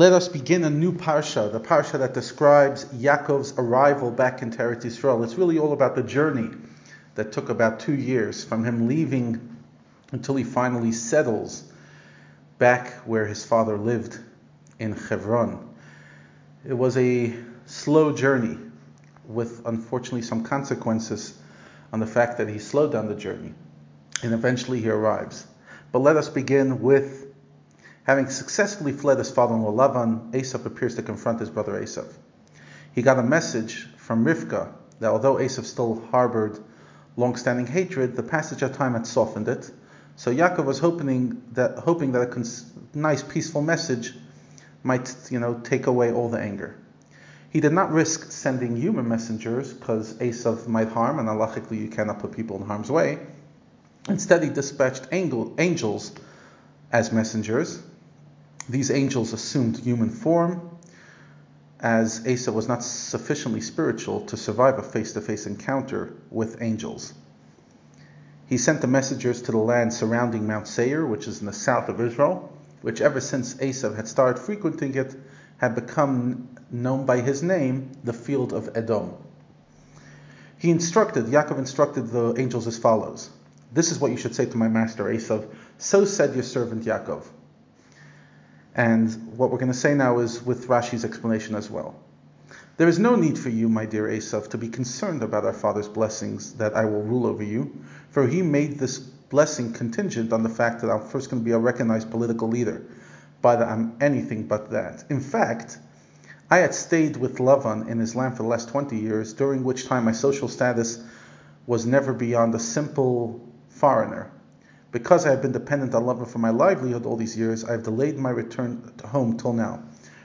Let us begin a new parsha, the parsha that describes Yaakov's arrival back into Eretz Yisrael. It's really all about the journey that took about two years from him leaving until he finally settles back where his father lived in Hebron. It was a slow journey with unfortunately some consequences on the fact that he slowed down the journey and eventually he arrives. But let us begin with Having successfully fled his father-in-law Lavan, Esav appears to confront his brother Esav. He got a message from Rivka that although Esav still harbored long-standing hatred, the passage of time had softened it. So Yaakov was hoping that hoping that a cons- nice, peaceful message might, you know, take away all the anger. He did not risk sending human messengers because Esav might harm, and halachically you cannot put people in harm's way. Instead, he dispatched angel, angels as messengers, these angels assumed human form, as Esav was not sufficiently spiritual to survive a face to face encounter with angels. He sent the messengers to the land surrounding Mount Seir, which is in the south of Israel, which ever since Esav had started frequenting it, had become known by his name, the field of Edom. He instructed, Yaakov instructed the angels as follows This is what you should say to my master Esav. So said your servant Yaakov. And what we're going to say now is with Rashi's explanation as well. There is no need for you, my dear Esav, to be concerned about our father's blessings that I will rule over you, for he made this blessing contingent on the fact that I'm first going to be a recognized political leader. But I'm anything but that. In fact, I had stayed with Lavan in his land for the last 20 years, during which time my social status was never beyond a simple foreigner. Because I have been dependent on Lavan for my livelihood all these years, I have delayed my return to home till now.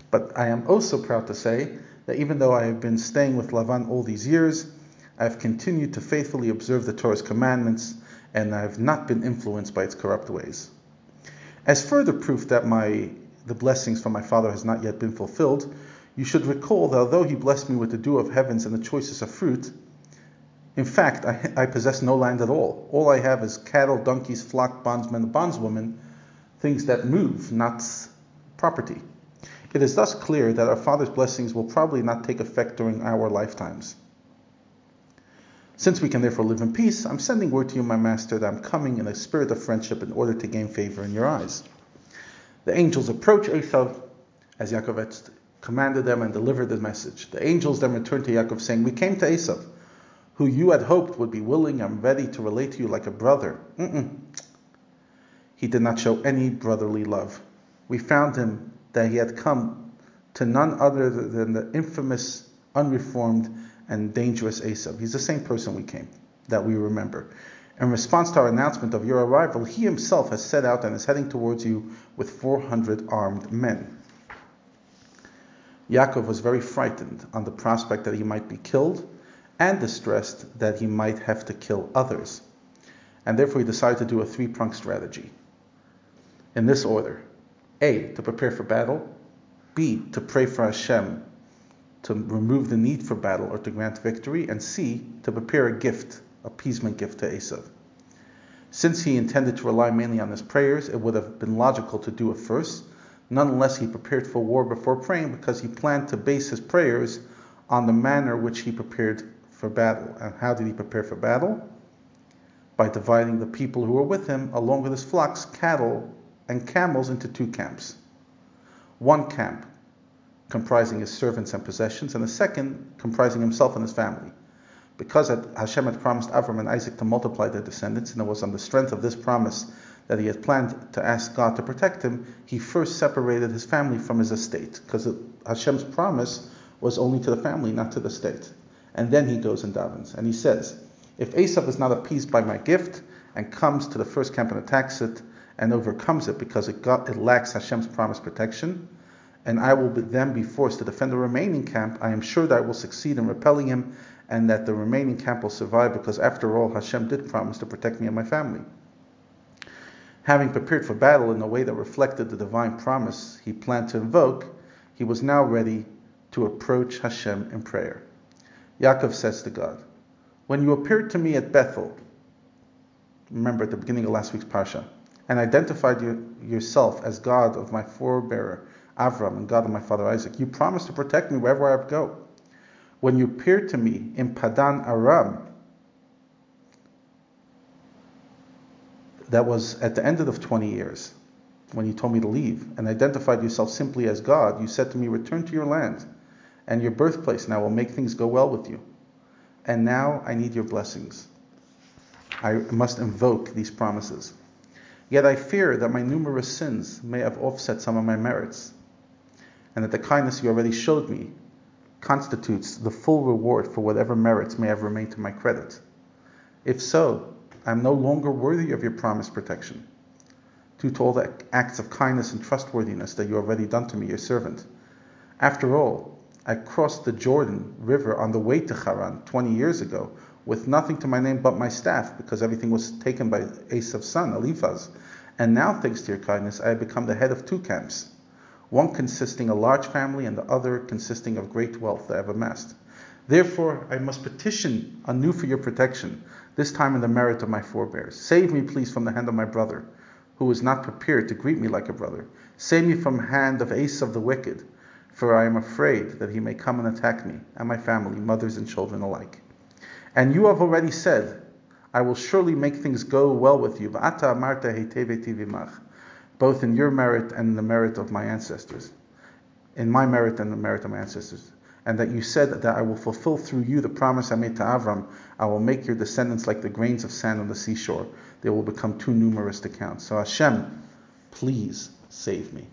But I am also proud to say that even though I have been staying with Lavan all these years, I have continued to faithfully observe the Torah's commandments, and I have not been influenced by its corrupt ways. As further proof that my the blessings from my father has not yet been fulfilled, you should recall that although he blessed me with the dew of heavens and the choicest of fruit, in fact, I, I, possess no land at all. All I have is cattle, donkeys, flock, bondsmen, bondswomen, things that move, not property. It is thus clear that our Father's blessings will probably not take effect during our lifetimes. Since we can therefore live in peace, I'm sending word to you, my master, that I'm coming in a spirit of friendship in order to gain favor in your eyes. The angels approach Esav as Yaakov commanded them and delivered the message. The angels then returned to Yaakov saying, We came to Esav who you had hoped would be willing and ready to relate to you like a brother. Mm-mm. He did not show any brotherly love. We found him that he had come to none other than the infamous, unreformed, and dangerous Esav. He's the same person we came, that we remember. In response to our announcement of your arrival, he himself has set out and is heading towards you with 400 armed men. Yaakov was very frightened on the prospect that he might be killed and distressed that he might have to kill others. And therefore, he decided to do a three pronged strategy. In this order A, to prepare for battle, B, to pray for Hashem to remove the need for battle or to grant victory, and C, to prepare a gift, appeasement gift to Esav. Since he intended to rely mainly on his prayers, it would have been logical to do it first. Nonetheless, he prepared for war before praying because he planned to base his prayers on the manner which he prepared for battle. And how did he prepare for battle? By dividing the people who were with him, along with his flocks, cattle, and camels, into two camps. One camp comprising his servants and possessions, and the second comprising himself and his family. Because Hashem had promised Avram and Isaac to multiply their descendants, and it was on the strength of this promise that he had planned to ask God to protect him, he first separated his family from his estate, because Hashem's promise was only to the family, not to the state and then he goes and davens. And he says, If Esav is not appeased by my gift and comes to the first camp and attacks it and overcomes it because it, got, it lacks Hashem's promised protection, and I will then be forced to defend the remaining camp, I am sure that I will succeed in repelling him and that the remaining camp will survive because after all, Hashem did promise to protect me and my family. Having prepared for battle in a way that reflected the divine promise he planned to invoke, he was now ready to approach Hashem in prayer. Yaakov says to God, When you appeared to me at Bethel, remember at the beginning of last week's Parsha, and identified you, yourself as God of my forebearer Avram and God of my father Isaac. You promised to protect me wherever I go. When you appeared to me in Padan Aram, that was at the end of the 20 years, when you told me to leave, and identified yourself simply as God, you said to me, Return to your land and your birthplace, and I will make things go well with you. And now I need your blessings. I must invoke these promises. Yet I fear that my numerous sins may have offset some of my merits, and that the kindness you already showed me constitutes the full reward for whatever merits may have remained to my credit. If so, I am no longer worthy of your promised protection, due to all the acts of kindness and trustworthiness that you already done to me, your servant. After all, I crossed the Jordan River on the way to Haran 20 years ago with nothing to my name but my staff, because everything was taken by Esav's son, Eliphaz. And now, thanks to your kindness, I have become the head of two camps, one consisting a large family and the other consisting of great wealth that I have amassed. Therefore, I must petition anew for your protection, this time in the merit of my forebears. Save me, please, from the hand of my brother, who is not prepared to greet me like a brother. Save me from hand of Esav the wicked, for I am afraid that he may come and attack me and my family, mothers and children alike. And you have already said, I will surely make things go well with you, both in your merit and the merit of my ancestors, in my merit and the merit of my ancestors. And that you said that I will fulfill through you the promise I made to Avram. I will make your descendants like the grains of sand on the seashore. They will become too numerous to count. So Hashem, please save me.